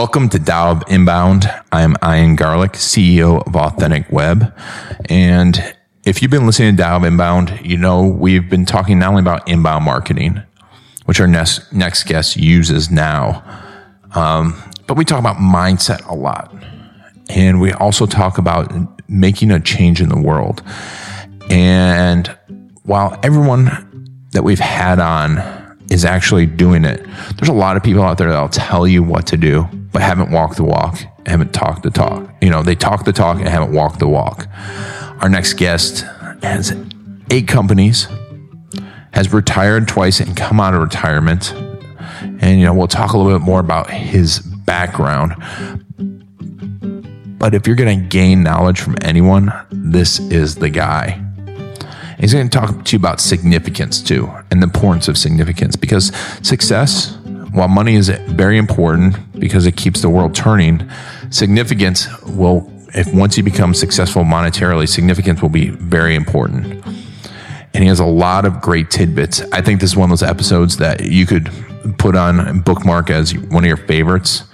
Welcome to of Inbound. I'm Ian Garlic, CEO of Authentic Web. And if you've been listening to of Inbound, you know we've been talking not only about inbound marketing, which our next, next guest uses now, um, but we talk about mindset a lot. And we also talk about making a change in the world. And while everyone that we've had on is actually doing it. There's a lot of people out there that'll tell you what to do, but haven't walked the walk, haven't talked the talk. You know, they talk the talk and haven't walked the walk. Our next guest has eight companies, has retired twice and come out of retirement. And, you know, we'll talk a little bit more about his background. But if you're going to gain knowledge from anyone, this is the guy. He's going to talk to you about significance too and the importance of significance because success, while money is very important because it keeps the world turning, significance will, if once you become successful monetarily, significance will be very important. And he has a lot of great tidbits. I think this is one of those episodes that you could put on and bookmark as one of your favorites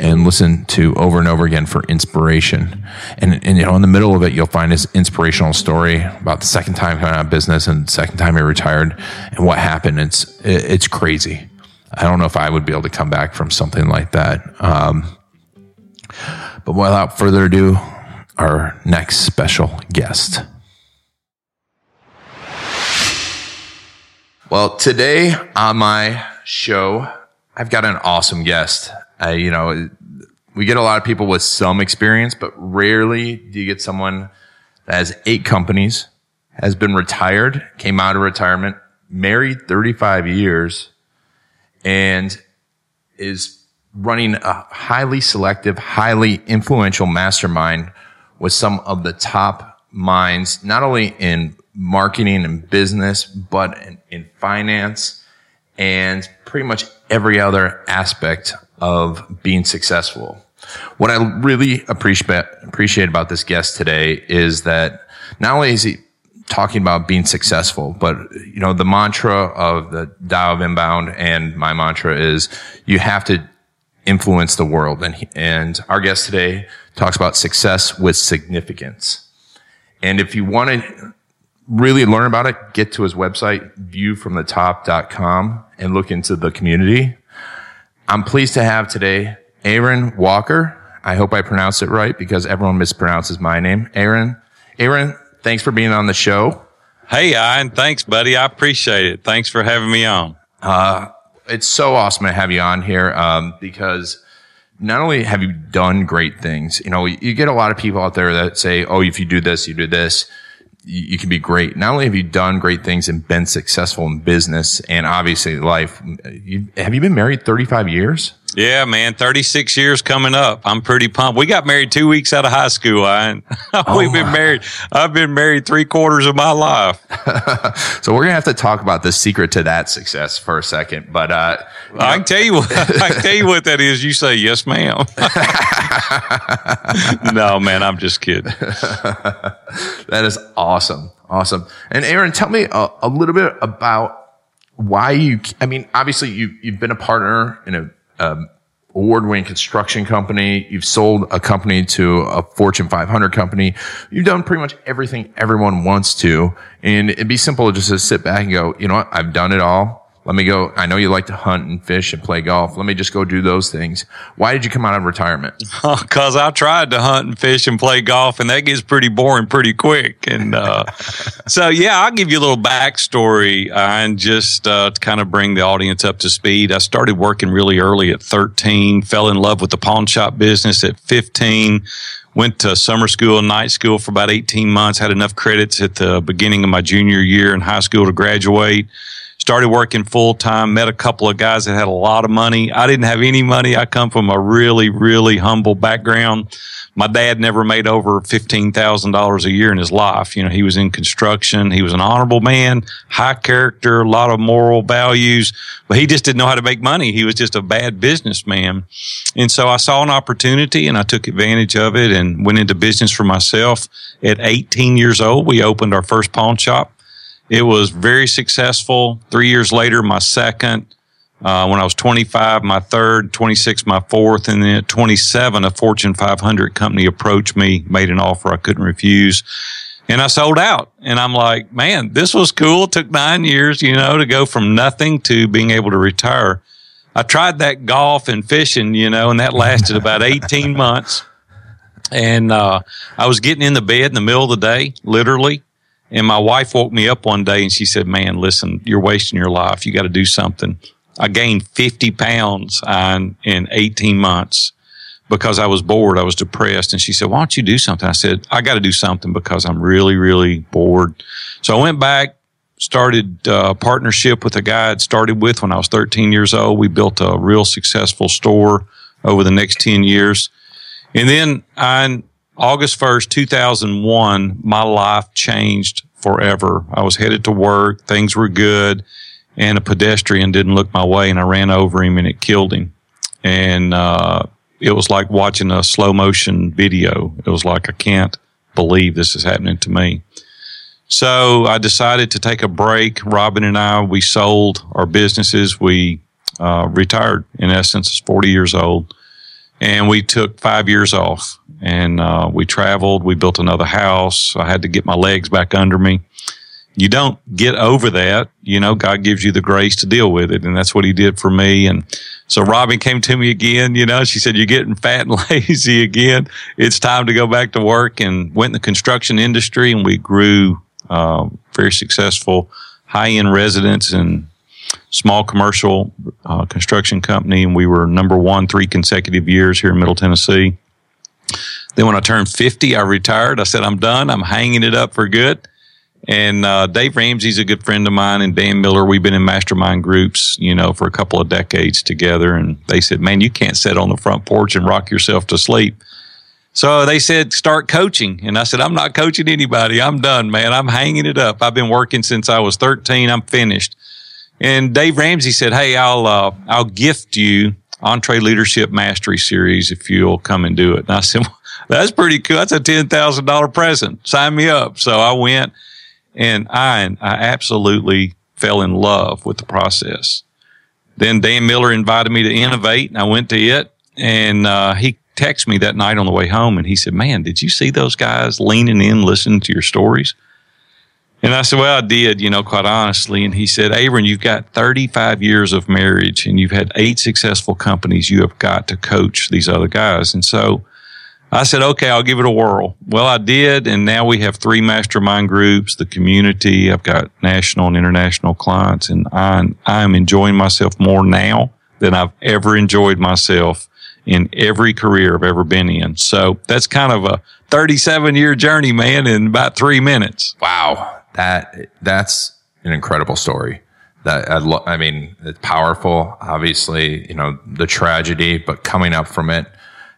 and listen to over and over again for inspiration. And, and you know, in the middle of it, you'll find his inspirational story about the second time coming out of business and the second time he retired and what happened. It's it's crazy. I don't know if I would be able to come back from something like that. Um, but without further ado, our next special guest. Well, today on my show, I've got an awesome guest. Uh, you know, we get a lot of people with some experience, but rarely do you get someone that has eight companies, has been retired, came out of retirement, married 35 years, and is running a highly selective, highly influential mastermind with some of the top minds, not only in marketing and business, but in, in finance and pretty much every other aspect of being successful. What I really appreciate appreciate about this guest today is that not only is he talking about being successful, but you know the mantra of the Tao of Inbound and my mantra is you have to influence the world. And he, and our guest today talks about success with significance. And if you want to really learn about it, get to his website, viewfromthetop.com and look into the community. I'm pleased to have today Aaron Walker. I hope I pronounced it right because everyone mispronounces my name. Aaron, Aaron, thanks for being on the show. Hey, Ian, thanks, buddy. I appreciate it. Thanks for having me on. Uh, it's so awesome to have you on here um, because not only have you done great things, you know, you get a lot of people out there that say, "Oh, if you do this, you do this." You, can be great. Not only have you done great things and been successful in business and obviously life, you, have you been married 35 years? Yeah, man, 36 years coming up. I'm pretty pumped. We got married two weeks out of high school. I, we've oh been married. I've been married three quarters of my life. so we're going to have to talk about the secret to that success for a second. But, uh, I can tell you what, I can tell you what that is. You say, yes, ma'am. no, man, I'm just kidding. that is awesome. Awesome. And Aaron, tell me a, a little bit about why you, I mean, obviously you, you've been a partner in a, um, award-winning construction company. You've sold a company to a Fortune 500 company. You've done pretty much everything everyone wants to. And it'd be simple just to sit back and go, you know what? I've done it all. Let me go. I know you like to hunt and fish and play golf. Let me just go do those things. Why did you come out of retirement? Because I tried to hunt and fish and play golf, and that gets pretty boring pretty quick. And uh, so, yeah, I'll give you a little backstory uh, and just uh, to kind of bring the audience up to speed. I started working really early at 13, fell in love with the pawn shop business at 15 went to summer school and night school for about 18 months had enough credits at the beginning of my junior year in high school to graduate started working full time, met a couple of guys that had a lot of money. I didn't have any money. I come from a really, really humble background. My dad never made over $15,000 a year in his life. You know, he was in construction. He was an honorable man, high character, a lot of moral values, but he just didn't know how to make money. He was just a bad businessman. And so I saw an opportunity and I took advantage of it and went into business for myself. At 18 years old, we opened our first pawn shop it was very successful. Three years later, my second. Uh, when I was 25, my third, 26, my fourth, and then at 27, a Fortune 500 company approached me, made an offer I couldn't refuse, and I sold out. And I'm like, man, this was cool. It took nine years, you know, to go from nothing to being able to retire. I tried that golf and fishing, you know, and that lasted about 18 months. And uh, I was getting in the bed in the middle of the day, literally, and my wife woke me up one day and she said, man, listen, you're wasting your life. You got to do something. I gained 50 pounds on, in 18 months because I was bored. I was depressed. And she said, why don't you do something? I said, I got to do something because I'm really, really bored. So I went back, started a uh, partnership with a guy I'd started with when I was 13 years old. We built a real successful store over the next 10 years. And then I August 1st, 2001, my life changed forever. I was headed to work. Things were good. And a pedestrian didn't look my way and I ran over him and it killed him. And, uh, it was like watching a slow motion video. It was like, I can't believe this is happening to me. So I decided to take a break. Robin and I, we sold our businesses. We, uh, retired in essence, 40 years old and we took five years off and uh, we traveled. We built another house. I had to get my legs back under me. You don't get over that. You know, God gives you the grace to deal with it. And that's what he did for me. And so Robin came to me again. You know, she said, you're getting fat and lazy again. It's time to go back to work and went in the construction industry and we grew, uh, very successful high end residents and small commercial uh, construction company, and we were number one three consecutive years here in Middle Tennessee. Then when I turned 50, I retired. I said, I'm done. I'm hanging it up for good. And uh, Dave Ramsey's a good friend of mine, and Dan Miller. We've been in mastermind groups, you know, for a couple of decades together. And they said, "Man, you can't sit on the front porch and rock yourself to sleep." So they said, "Start coaching." And I said, "I'm not coaching anybody. I'm done, man. I'm hanging it up. I've been working since I was 13. I'm finished." And Dave Ramsey said, "Hey, I'll uh, I'll gift you EntreLeadership Mastery Series if you'll come and do it." And I said, well, "That's pretty cool. That's a ten thousand dollar present. Sign me up." So I went, and I I absolutely fell in love with the process. Then Dan Miller invited me to innovate, and I went to it, and uh, he texted me that night on the way home, and he said, "Man, did you see those guys leaning in, listening to your stories?" And I said, Well, I did, you know, quite honestly. And he said, Aaron, you've got 35 years of marriage and you've had eight successful companies. You have got to coach these other guys. And so I said, okay, I'll give it a whirl. Well, I did. And now we have three mastermind groups, the community. I've got national and international clients and I'm, I'm enjoying myself more now than I've ever enjoyed myself in every career I've ever been in. So that's kind of a 37 year journey, man, in about three minutes. Wow that that's an incredible story. That I, lo- I mean, it's powerful. Obviously, you know the tragedy, but coming up from it,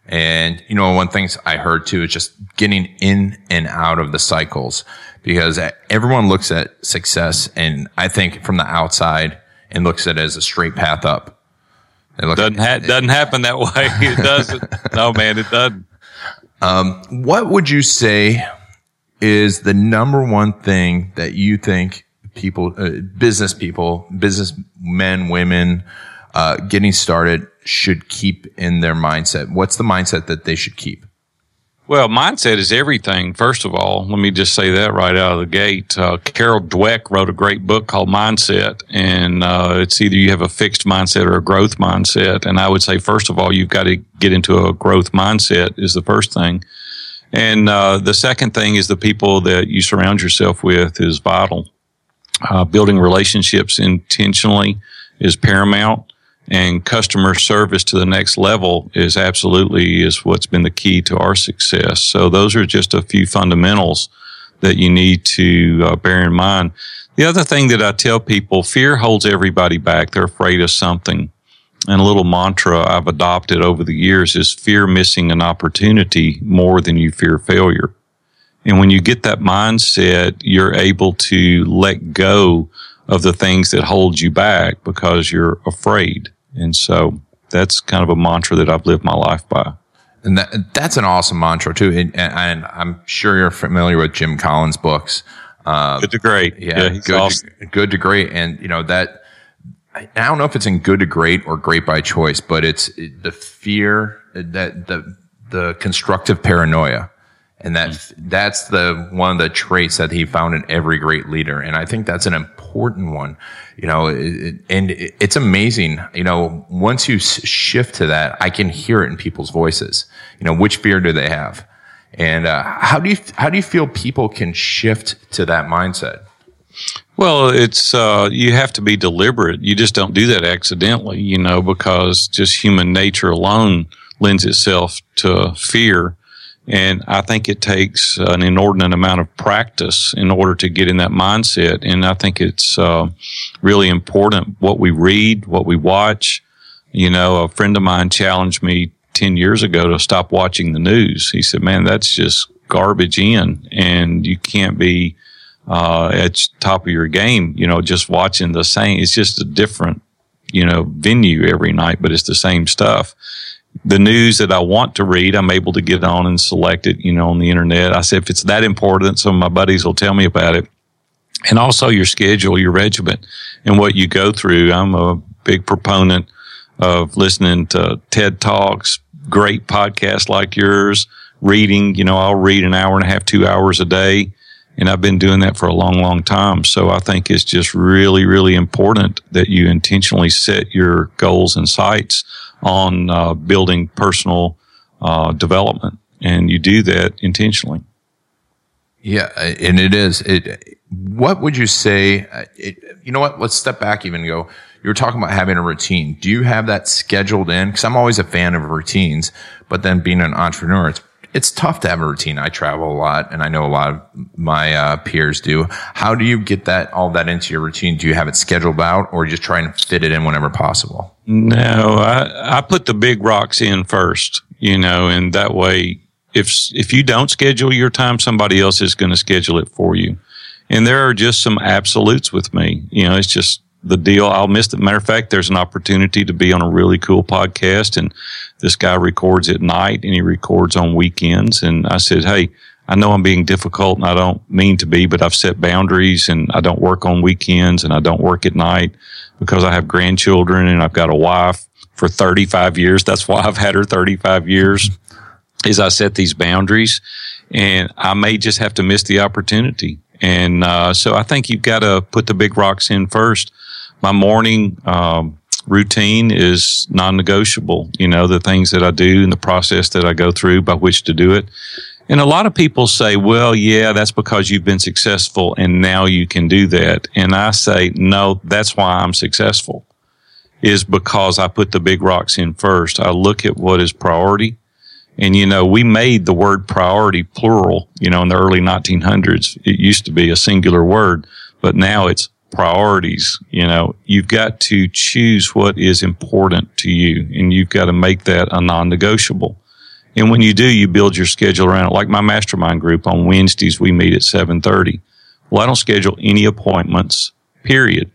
and you know one things I heard too is just getting in and out of the cycles because everyone looks at success, and I think from the outside and looks at it as a straight path up. It doesn't ha- it, doesn't happen that way. It doesn't. no, man, it doesn't. Um, what would you say is the number one thing that you think people, uh, business people, business men, women, uh, getting started should keep in their mindset? What's the mindset that they should keep? Well, mindset is everything. First of all, let me just say that right out of the gate. Uh, Carol Dweck wrote a great book called Mindset, and uh, it's either you have a fixed mindset or a growth mindset. And I would say, first of all, you've got to get into a growth mindset is the first thing. And uh, the second thing is the people that you surround yourself with is vital. Uh, building relationships intentionally is paramount, and customer service to the next level is absolutely is what's been the key to our success. So those are just a few fundamentals that you need to uh, bear in mind. The other thing that I tell people, fear holds everybody back. They're afraid of something. And a little mantra I've adopted over the years is fear missing an opportunity more than you fear failure. And when you get that mindset, you're able to let go of the things that hold you back because you're afraid. And so that's kind of a mantra that I've lived my life by. And that, that's an awesome mantra too. And, and, I'm sure you're familiar with Jim Collins books. Um, good to great. Yeah, yeah good, awesome. to, good to great. And you know, that, I don't know if it's in good to great or great by choice, but it's the fear that the, the constructive paranoia. And that, that's the one of the traits that he found in every great leader. And I think that's an important one, you know, and it, it's amazing. You know, once you shift to that, I can hear it in people's voices. You know, which fear do they have? And uh, how do you how do you feel people can shift to that mindset? Well, it's uh, you have to be deliberate. You just don't do that accidentally, you know, because just human nature alone lends itself to fear. And I think it takes an inordinate amount of practice in order to get in that mindset. And I think it's uh, really important what we read, what we watch. You know, a friend of mine challenged me 10 years ago to stop watching the news. He said, man, that's just garbage in and you can't be, uh, at top of your game, you know, just watching the same. It's just a different, you know, venue every night, but it's the same stuff. The news that I want to read, I'm able to get on and select it, you know, on the internet. I said, if it's that important, some of my buddies will tell me about it. And also your schedule, your regiment and what you go through. I'm a big proponent of listening to TED Talks, great podcasts like yours, reading. You know, I'll read an hour and a half, two hours a day. And I've been doing that for a long, long time. So I think it's just really, really important that you intentionally set your goals and sights on uh, building personal uh, development. And you do that intentionally. Yeah, and it is. It. What would you say? Uh, it, you know what? Let's step back even go you were talking about having a routine. Do you have that scheduled in? Because I'm always a fan of routines, but then being an entrepreneur, it's it's tough to have a routine. I travel a lot, and I know a lot of my uh, peers do. How do you get that all that into your routine? Do you have it scheduled out, or just try and fit it in whenever possible? No, I, I put the big rocks in first, you know, and that way, if if you don't schedule your time, somebody else is going to schedule it for you. And there are just some absolutes with me. You know, it's just the deal. I'll miss it. Matter of fact, there's an opportunity to be on a really cool podcast and this guy records at night and he records on weekends. And I said, Hey, I know I'm being difficult and I don't mean to be, but I've set boundaries and I don't work on weekends and I don't work at night because I have grandchildren and I've got a wife for 35 years. That's why I've had her 35 years is I set these boundaries and I may just have to miss the opportunity. And uh, so I think you've got to put the big rocks in first my morning um, routine is non-negotiable. You know, the things that I do and the process that I go through by which to do it. And a lot of people say, well, yeah, that's because you've been successful and now you can do that. And I say, no, that's why I'm successful is because I put the big rocks in first. I look at what is priority. And, you know, we made the word priority plural, you know, in the early 1900s. It used to be a singular word, but now it's priorities. You know, you've got to choose what is important to you and you've got to make that a non-negotiable. And when you do, you build your schedule around it. Like my mastermind group on Wednesdays, we meet at 730. Well, I don't schedule any appointments, period.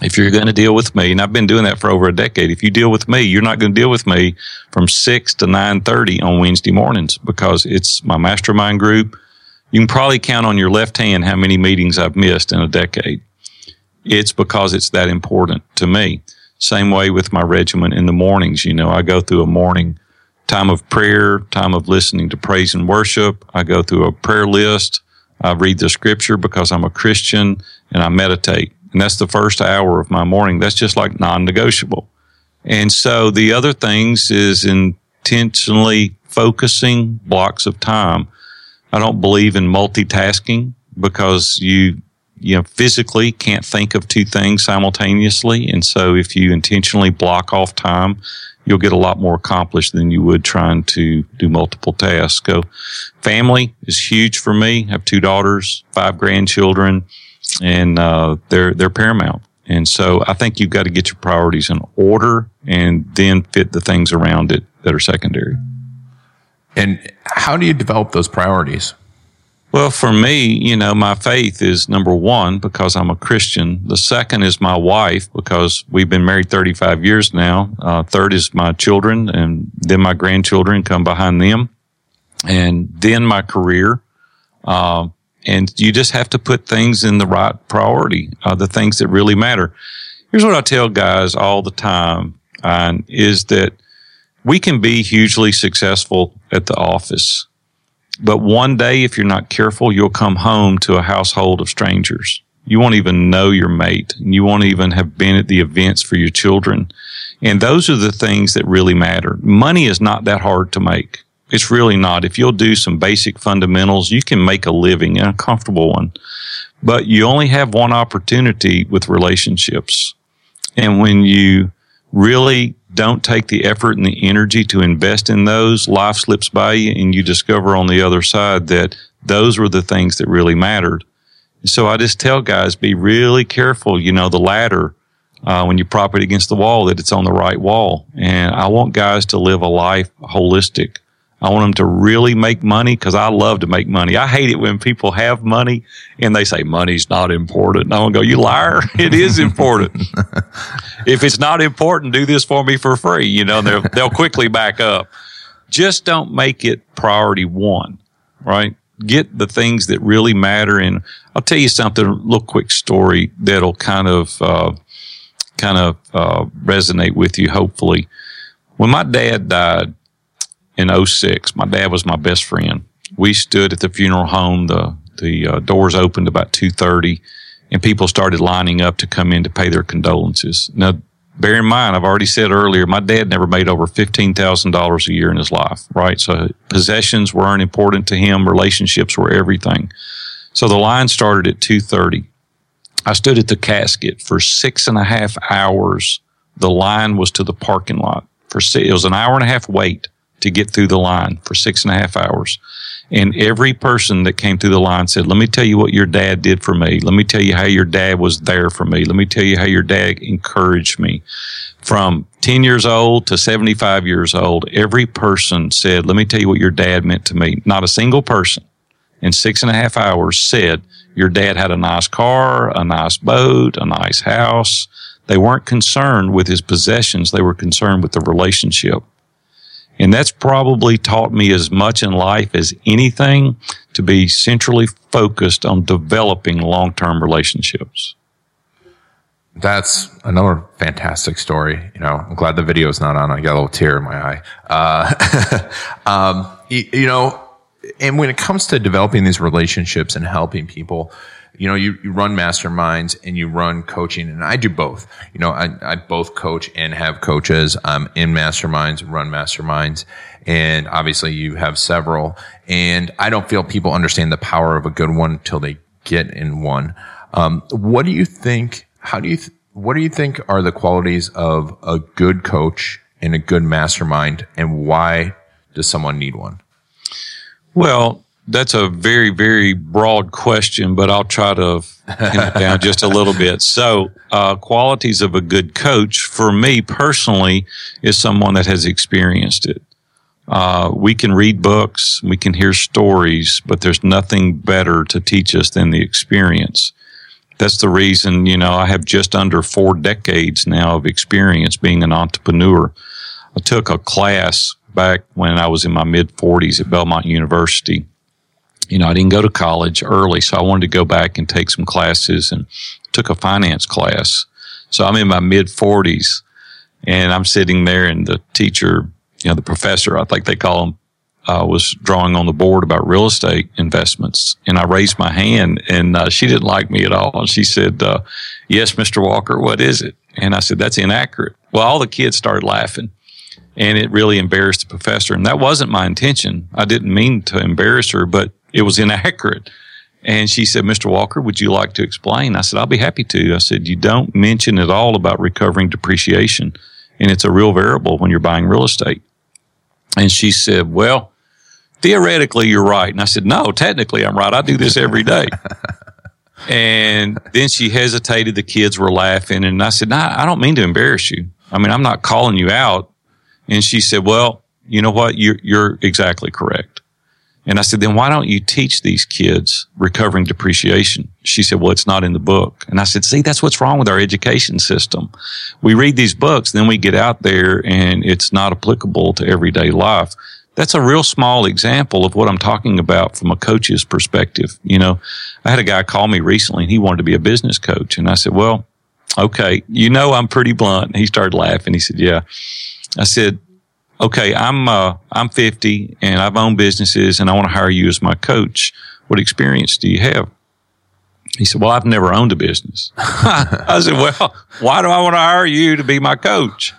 If you're going to deal with me, and I've been doing that for over a decade, if you deal with me, you're not going to deal with me from 6 to 9.30 on Wednesday mornings because it's my mastermind group. You can probably count on your left hand how many meetings I've missed in a decade. It's because it's that important to me. Same way with my regiment in the mornings. You know, I go through a morning time of prayer, time of listening to praise and worship. I go through a prayer list. I read the scripture because I'm a Christian and I meditate. And that's the first hour of my morning. That's just like non negotiable. And so the other things is intentionally focusing blocks of time. I don't believe in multitasking because you you know, physically can't think of two things simultaneously. And so if you intentionally block off time, you'll get a lot more accomplished than you would trying to do multiple tasks. So family is huge for me. I have two daughters, five grandchildren, and uh, they're they're paramount. And so I think you've got to get your priorities in order and then fit the things around it that are secondary. And how do you develop those priorities? Well, for me, you know, my faith is number one because I'm a Christian. The second is my wife because we've been married 35 years now. Uh, third is my children and then my grandchildren come behind them. And then my career. Uh, and you just have to put things in the right priority, uh, the things that really matter. Here's what I tell guys all the time, is that we can be hugely successful at the office but one day, if you're not careful, you'll come home to a household of strangers. You won't even know your mate. And You won't even have been at the events for your children. And those are the things that really matter. Money is not that hard to make. It's really not. If you'll do some basic fundamentals, you can make a living and a comfortable one. But you only have one opportunity with relationships. And when you really don't take the effort and the energy to invest in those, life slips by you and you discover on the other side that those were the things that really mattered. So I just tell guys, be really careful, you know, the ladder, uh, when you prop it against the wall, that it's on the right wall. And I want guys to live a life holistic. I want them to really make money because I love to make money. I hate it when people have money and they say money's not important. And I want to go, you liar. It is important. if it's not important, do this for me for free. You know, they'll, they'll quickly back up. Just don't make it priority one, right? Get the things that really matter. And I'll tell you something, a little quick story that'll kind of, uh, kind of, uh, resonate with you, hopefully. When my dad died, in 06. My dad was my best friend. We stood at the funeral home. The, the uh, doors opened about 2.30 and people started lining up to come in to pay their condolences. Now, bear in mind, I've already said earlier, my dad never made over $15,000 a year in his life, right? So possessions weren't important to him. Relationships were everything. So the line started at 2.30. I stood at the casket for six and a half hours. The line was to the parking lot for, it was an hour and a half wait to get through the line for six and a half hours. And every person that came through the line said, Let me tell you what your dad did for me. Let me tell you how your dad was there for me. Let me tell you how your dad encouraged me. From 10 years old to 75 years old, every person said, Let me tell you what your dad meant to me. Not a single person in six and a half hours said, Your dad had a nice car, a nice boat, a nice house. They weren't concerned with his possessions. They were concerned with the relationship. And that's probably taught me as much in life as anything to be centrally focused on developing long term relationships. That's another fantastic story. You know, I'm glad the video is not on. I got a little tear in my eye. Uh, um, you, you know, and when it comes to developing these relationships and helping people, you know, you, you run masterminds and you run coaching and I do both. You know, I, I both coach and have coaches. I'm in masterminds, run masterminds. And obviously you have several and I don't feel people understand the power of a good one until they get in one. Um, what do you think? How do you, th- what do you think are the qualities of a good coach and a good mastermind and why does someone need one? Well, that's a very, very broad question, but I'll try to pin it down just a little bit. So, uh, qualities of a good coach for me personally is someone that has experienced it. Uh, we can read books, we can hear stories, but there's nothing better to teach us than the experience. That's the reason, you know, I have just under four decades now of experience being an entrepreneur. I took a class back when I was in my mid 40s at Belmont University you know, I didn't go to college early, so I wanted to go back and take some classes and took a finance class. So I'm in my mid 40s and I'm sitting there and the teacher, you know, the professor, I think they call him, uh, was drawing on the board about real estate investments. And I raised my hand and uh, she didn't like me at all. And she said, uh, Yes, Mr. Walker, what is it? And I said, That's inaccurate. Well, all the kids started laughing and it really embarrassed the professor. And that wasn't my intention. I didn't mean to embarrass her, but it was inaccurate. And she said, Mr. Walker, would you like to explain? I said, I'll be happy to. I said, you don't mention at all about recovering depreciation. And it's a real variable when you're buying real estate. And she said, well, theoretically, you're right. And I said, no, technically, I'm right. I do this every day. and then she hesitated. The kids were laughing. And I said, no, I don't mean to embarrass you. I mean, I'm not calling you out. And she said, well, you know what? You're, you're exactly correct. And I said, then why don't you teach these kids recovering depreciation? She said, well, it's not in the book. And I said, see, that's what's wrong with our education system. We read these books, then we get out there and it's not applicable to everyday life. That's a real small example of what I'm talking about from a coach's perspective. You know, I had a guy call me recently and he wanted to be a business coach. And I said, well, okay, you know, I'm pretty blunt. He started laughing. He said, yeah. I said, okay, I'm uh, I'm 50 and I've owned businesses and I want to hire you as my coach. What experience do you have? He said, Well, I've never owned a business. I said, Well, why do I want to hire you to be my coach?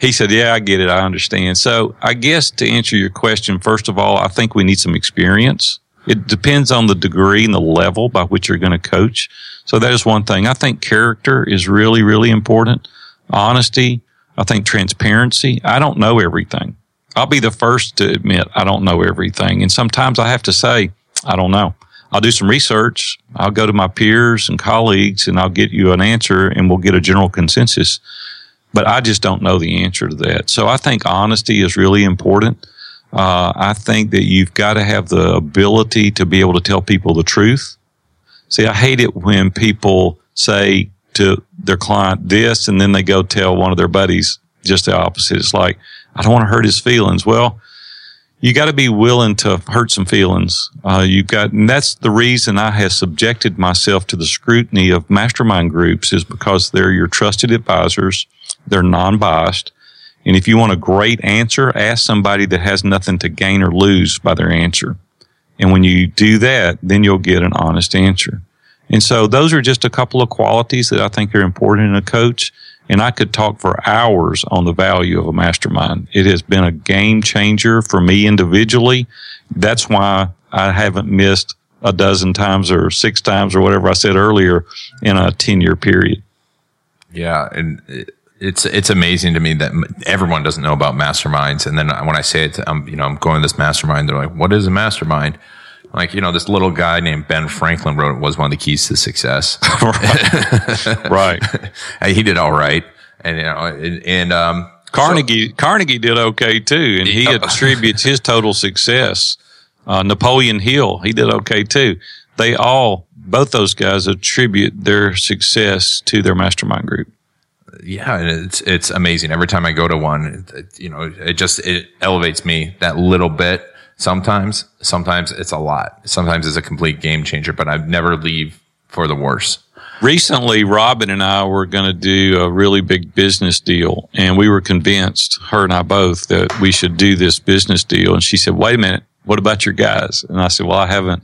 He said, Yeah, I get it. I understand. So I guess to answer your question, first of all, I think we need some experience. It depends on the degree and the level by which you're going to coach. So that is one thing. I think character is really, really important. Honesty, I think transparency. I don't know everything. I'll be the first to admit I don't know everything. And sometimes I have to say, I don't know. I'll do some research. I'll go to my peers and colleagues and I'll get you an answer and we'll get a general consensus. But I just don't know the answer to that. So I think honesty is really important. Uh, I think that you've got to have the ability to be able to tell people the truth. See, I hate it when people say, to their client this, and then they go tell one of their buddies just the opposite. It's like, I don't want to hurt his feelings. Well, you got to be willing to hurt some feelings. Uh, you've got, and that's the reason I have subjected myself to the scrutiny of mastermind groups is because they're your trusted advisors. They're non-biased. And if you want a great answer, ask somebody that has nothing to gain or lose by their answer. And when you do that, then you'll get an honest answer. And so those are just a couple of qualities that I think are important in a coach. And I could talk for hours on the value of a mastermind. It has been a game changer for me individually. That's why I haven't missed a dozen times or six times or whatever I said earlier in a 10 year period. Yeah. And it's, it's amazing to me that everyone doesn't know about masterminds. And then when I say it, I'm, you know, I'm going to this mastermind, they're like, what is a mastermind? Like you know this little guy named ben franklin wrote was one of the keys to success. Right, right. he did all right. And you know and, and um, carnegie so, carnegie did okay too and he attributes his total success uh, napoleon hill. He did okay too. They all both those guys attribute their success to their mastermind group. Yeah, it's it's amazing. Every time I go to one, it, you know, it just it elevates me that little bit Sometimes, sometimes it's a lot. Sometimes it's a complete game changer, but I never leave for the worse. Recently, Robin and I were going to do a really big business deal, and we were convinced, her and I both, that we should do this business deal. And she said, Wait a minute, what about your guys? And I said, Well, I haven't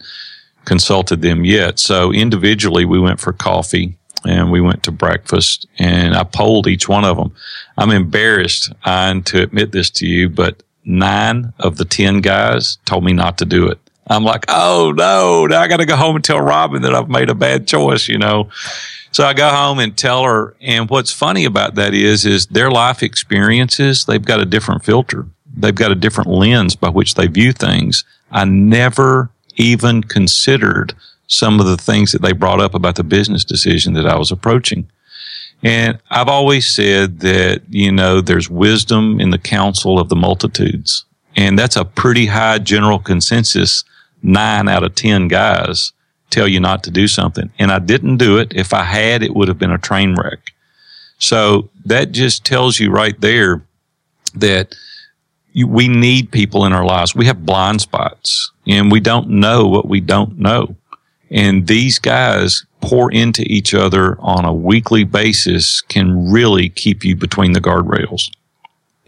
consulted them yet. So individually, we went for coffee and we went to breakfast and I polled each one of them. I'm embarrassed, Ian, to admit this to you, but nine of the 10 guys told me not to do it. I'm like, oh no, now I got to go home and tell Robin that I've made a bad choice, you know. So I go home and tell her. And what's funny about that is, is their life experiences, they've got a different filter. They've got a different lens by which they view things. I never even considered some of the things that they brought up about the business decision that I was approaching. And I've always said that, you know, there's wisdom in the counsel of the multitudes. And that's a pretty high general consensus. Nine out of 10 guys tell you not to do something. And I didn't do it. If I had, it would have been a train wreck. So that just tells you right there that you, we need people in our lives. We have blind spots and we don't know what we don't know. And these guys pour into each other on a weekly basis can really keep you between the guardrails.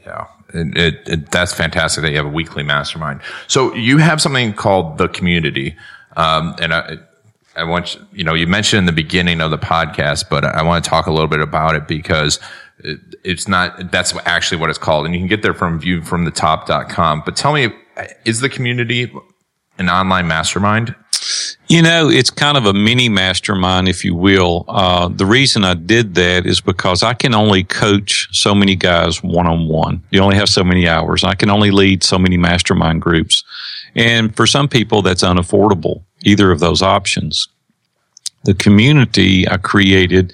Yeah. It, it, it, that's fantastic that you have a weekly mastermind. So you have something called the community. Um, and I, I want you, you know, you mentioned in the beginning of the podcast, but I want to talk a little bit about it because it, it's not, that's actually what it's called. And you can get there from viewfromthetop.com. But tell me, is the community an online mastermind? You know, it's kind of a mini mastermind, if you will. Uh, the reason I did that is because I can only coach so many guys one on one. You only have so many hours. I can only lead so many mastermind groups. And for some people, that's unaffordable, either of those options. The community I created,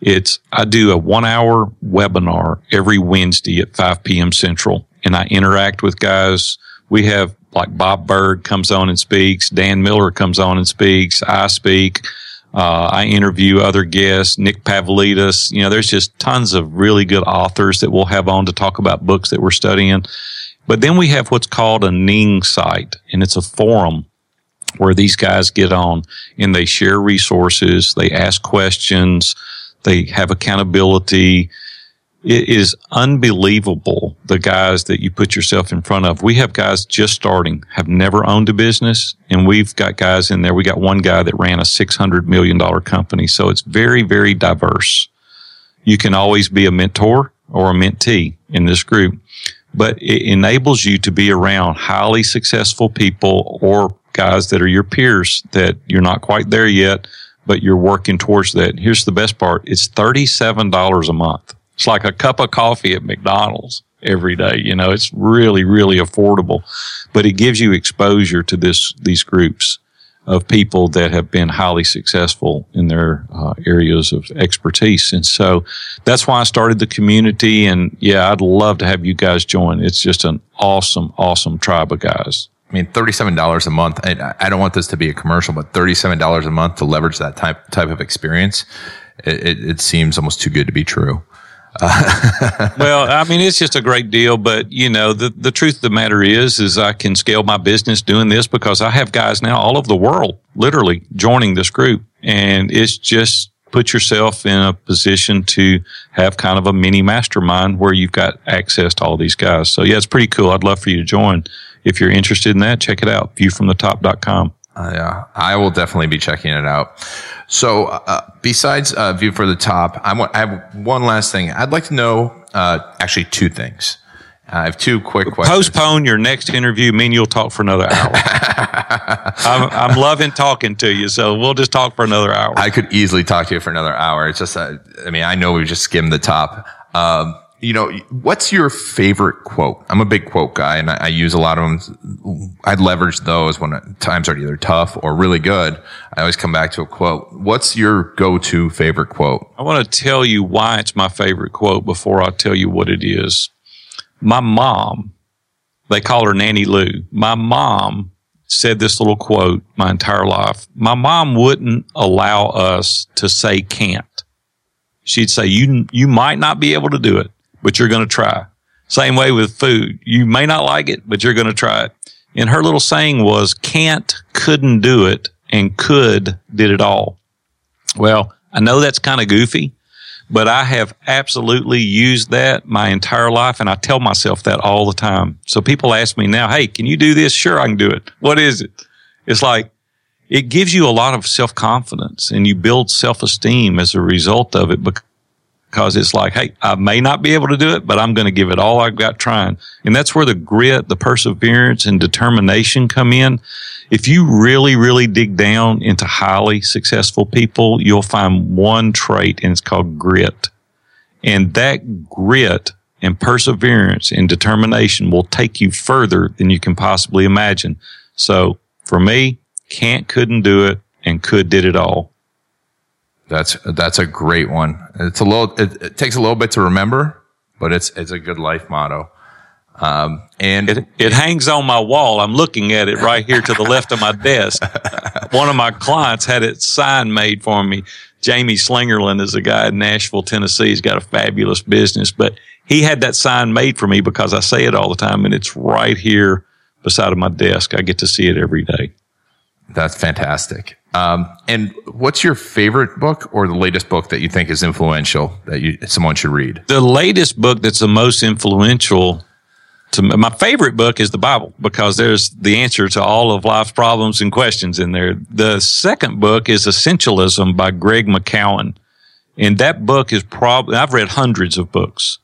it's, I do a one hour webinar every Wednesday at 5 p.m. Central, and I interact with guys. We have like Bob Burg comes on and speaks. Dan Miller comes on and speaks. I speak. Uh, I interview other guests, Nick Pavlidis. You know, there's just tons of really good authors that we'll have on to talk about books that we're studying. But then we have what's called a Ning site, and it's a forum where these guys get on and they share resources, they ask questions, they have accountability, it is unbelievable the guys that you put yourself in front of. We have guys just starting, have never owned a business, and we've got guys in there. We got one guy that ran a $600 million company. So it's very, very diverse. You can always be a mentor or a mentee in this group, but it enables you to be around highly successful people or guys that are your peers that you're not quite there yet, but you're working towards that. Here's the best part. It's $37 a month. It's like a cup of coffee at McDonald's every day. You know, it's really, really affordable, but it gives you exposure to this, these groups of people that have been highly successful in their uh, areas of expertise. And so that's why I started the community. And yeah, I'd love to have you guys join. It's just an awesome, awesome tribe of guys. I mean, thirty-seven dollars a month. I, don't want this to be a commercial, but thirty-seven dollars a month to leverage that type type of experience, it, it seems almost too good to be true. well, I mean, it's just a great deal, but you know, the, the truth of the matter is, is I can scale my business doing this because I have guys now all over the world, literally joining this group. And it's just put yourself in a position to have kind of a mini mastermind where you've got access to all these guys. So yeah, it's pretty cool. I'd love for you to join. If you're interested in that, check it out. Viewfromthetop.com. Uh, yeah, I will definitely be checking it out. So, uh, besides uh, View from the Top, I, want, I have one last thing. I'd like to know uh, actually two things. I have two quick questions. Postpone your next interview. Mean you'll talk for another hour. I'm, I'm, loving talking to you, so we'll just talk for another hour. I could easily talk to you for another hour. It's just, uh, I mean, I know we just skimmed the top. Um, you know, what's your favorite quote? I'm a big quote guy and I, I use a lot of them. I leverage those when times are either tough or really good. I always come back to a quote. What's your go-to favorite quote? I want to tell you why it's my favorite quote before I tell you what it is. My mom, they call her Nanny Lou. My mom said this little quote my entire life. My mom wouldn't allow us to say can't. She'd say, you, you might not be able to do it but you're going to try. Same way with food. You may not like it, but you're going to try it. And her little saying was can't, couldn't do it, and could did it all. Well, I know that's kind of goofy, but I have absolutely used that my entire life. And I tell myself that all the time. So people ask me now, Hey, can you do this? Sure, I can do it. What is it? It's like, it gives you a lot of self confidence and you build self esteem as a result of it because because it's like, hey, I may not be able to do it, but I'm going to give it all I've got trying. And that's where the grit, the perseverance and determination come in. If you really, really dig down into highly successful people, you'll find one trait and it's called grit. And that grit and perseverance and determination will take you further than you can possibly imagine. So for me, can't, couldn't do it and could did it all. That's that's a great one. It's a little. It, it, takes a little bit to remember, but it's it's a good life motto. Um, and it, it hangs on my wall. I'm looking at it right here to the left of my desk. One of my clients had it sign made for me. Jamie Slingerland is a guy in Nashville, Tennessee. He's got a fabulous business, but he had that sign made for me because I say it all the time, and it's right here beside of my desk. I get to see it every day. That's fantastic. Um, and what's your favorite book or the latest book that you think is influential that you someone should read? The latest book that's the most influential to me, my favorite book is the Bible because there's the answer to all of life's problems and questions in there. The second book is Essentialism by Greg McKeown. And that book is probably, I've read hundreds of books.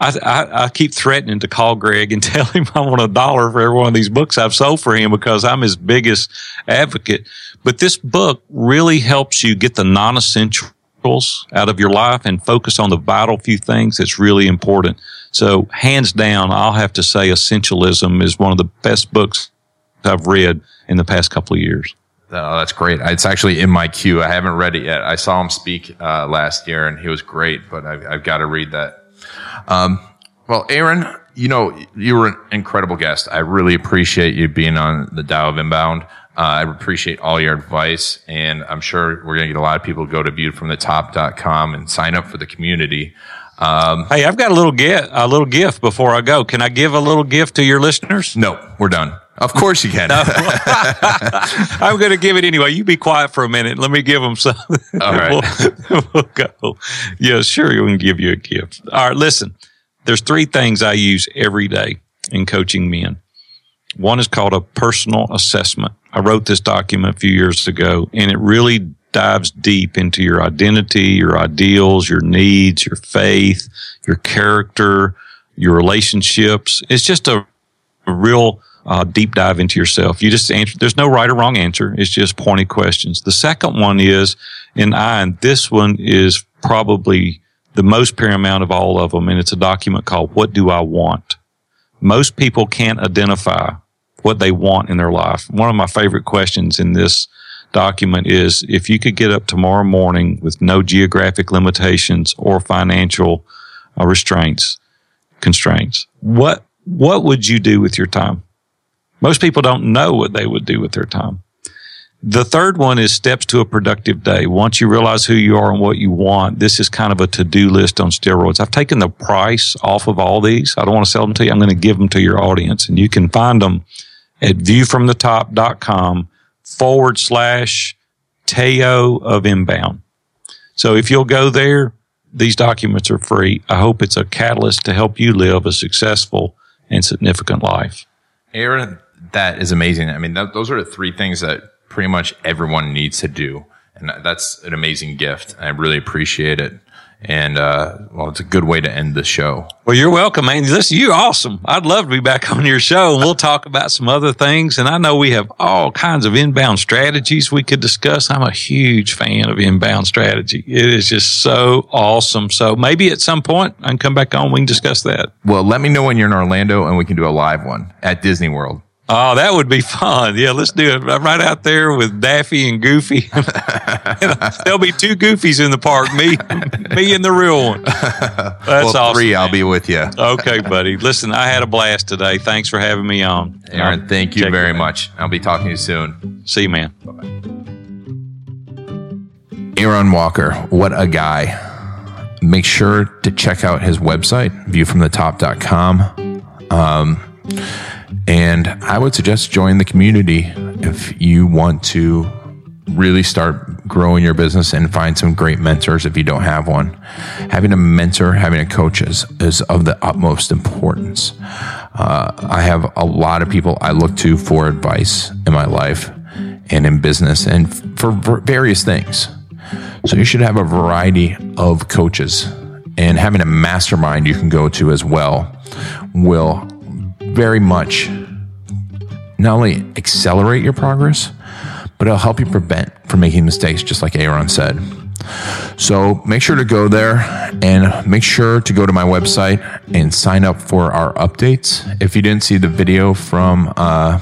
I, I, I, keep threatening to call Greg and tell him I want a dollar for every one of these books I've sold for him because I'm his biggest advocate. But this book really helps you get the non essentials out of your life and focus on the vital few things that's really important. So, hands down, I'll have to say Essentialism is one of the best books I've read in the past couple of years. Oh, that's great. It's actually in my queue. I haven't read it yet. I saw him speak uh, last year and he was great, but I've, I've got to read that. Um, well, Aaron, you know, you were an incredible guest. I really appreciate you being on the Tao of Inbound. Uh, I appreciate all your advice, and I'm sure we're going to get a lot of people to go to viewfromthetop.com and sign up for the community. Um, hey, I've got a little gift, a little gift before I go. Can I give a little gift to your listeners? No, we're done. Of course you can. I'm going to give it anyway. You be quiet for a minute. Let me give them something. All right. we'll, we'll go. Yeah, sure. We can give you a gift. All right. Listen, there's three things I use every day in coaching men. One is called a personal assessment. I wrote this document a few years ago and it really dives deep into your identity, your ideals, your needs, your faith, your character, your relationships. It's just a, a real uh, deep dive into yourself. You just answer. There's no right or wrong answer. It's just pointed questions. The second one is, and I, and this one is probably the most paramount of all of them, and it's a document called "What Do I Want." Most people can't identify what they want in their life. One of my favorite questions in this document is if you could get up tomorrow morning with no geographic limitations or financial uh, restraints, constraints, what, what would you do with your time? Most people don't know what they would do with their time. The third one is steps to a productive day. Once you realize who you are and what you want, this is kind of a to-do list on steroids. I've taken the price off of all these. I don't want to sell them to you. I'm going to give them to your audience and you can find them at viewfromthetop.com forward slash Tao of inbound. So if you'll go there, these documents are free. I hope it's a catalyst to help you live a successful and significant life. Aaron, that is amazing. I mean, that, those are the three things that pretty much everyone needs to do. And that's an amazing gift. I really appreciate it. And, uh, well, it's a good way to end the show. Well, you're welcome, man. Listen, you're awesome. I'd love to be back on your show and we'll talk about some other things. And I know we have all kinds of inbound strategies we could discuss. I'm a huge fan of inbound strategy. It is just so awesome. So maybe at some point I can come back on. We can discuss that. Well, let me know when you're in Orlando and we can do a live one at Disney World. Oh, that would be fun. Yeah, let's do it right out there with Daffy and Goofy. There'll be two Goofies in the park, me, me and the real one. That's well, awesome. Three, man. I'll be with you. Okay, buddy. Listen, I had a blast today. Thanks for having me on. Aaron, thank you very much. I'll be talking to you soon. See you, man. Bye bye. Aaron Walker, what a guy. Make sure to check out his website, viewfromthetop.com. Um, and I would suggest join the community if you want to really start growing your business and find some great mentors if you don't have one. Having a mentor, having a coach is, is of the utmost importance. Uh, I have a lot of people I look to for advice in my life and in business and for various things. So you should have a variety of coaches and having a mastermind you can go to as well will very much not only accelerate your progress, but it'll help you prevent from making mistakes, just like Aaron said. So make sure to go there and make sure to go to my website and sign up for our updates. If you didn't see the video from uh,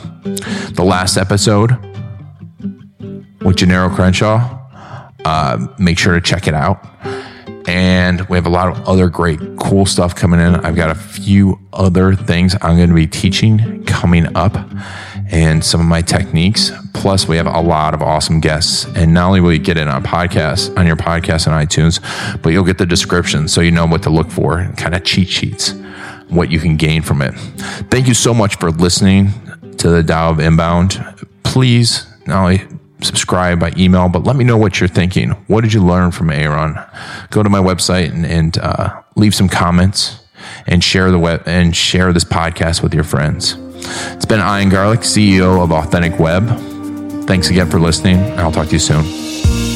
the last episode with Gennaro Crenshaw, uh, make sure to check it out. And we have a lot of other great, cool stuff coming in. I've got a few other things I'm going to be teaching coming up and some of my techniques. Plus, we have a lot of awesome guests. And not only will you get it on podcast, on your podcast on iTunes, but you'll get the description so you know what to look for, and kind of cheat sheets, what you can gain from it. Thank you so much for listening to the Tao of Inbound. Please not only subscribe by email, but let me know what you're thinking. What did you learn from Aaron? Go to my website and, and uh, leave some comments and share the web and share this podcast with your friends. It's been Ian Garlic, CEO of Authentic Web. Thanks again for listening. I'll talk to you soon.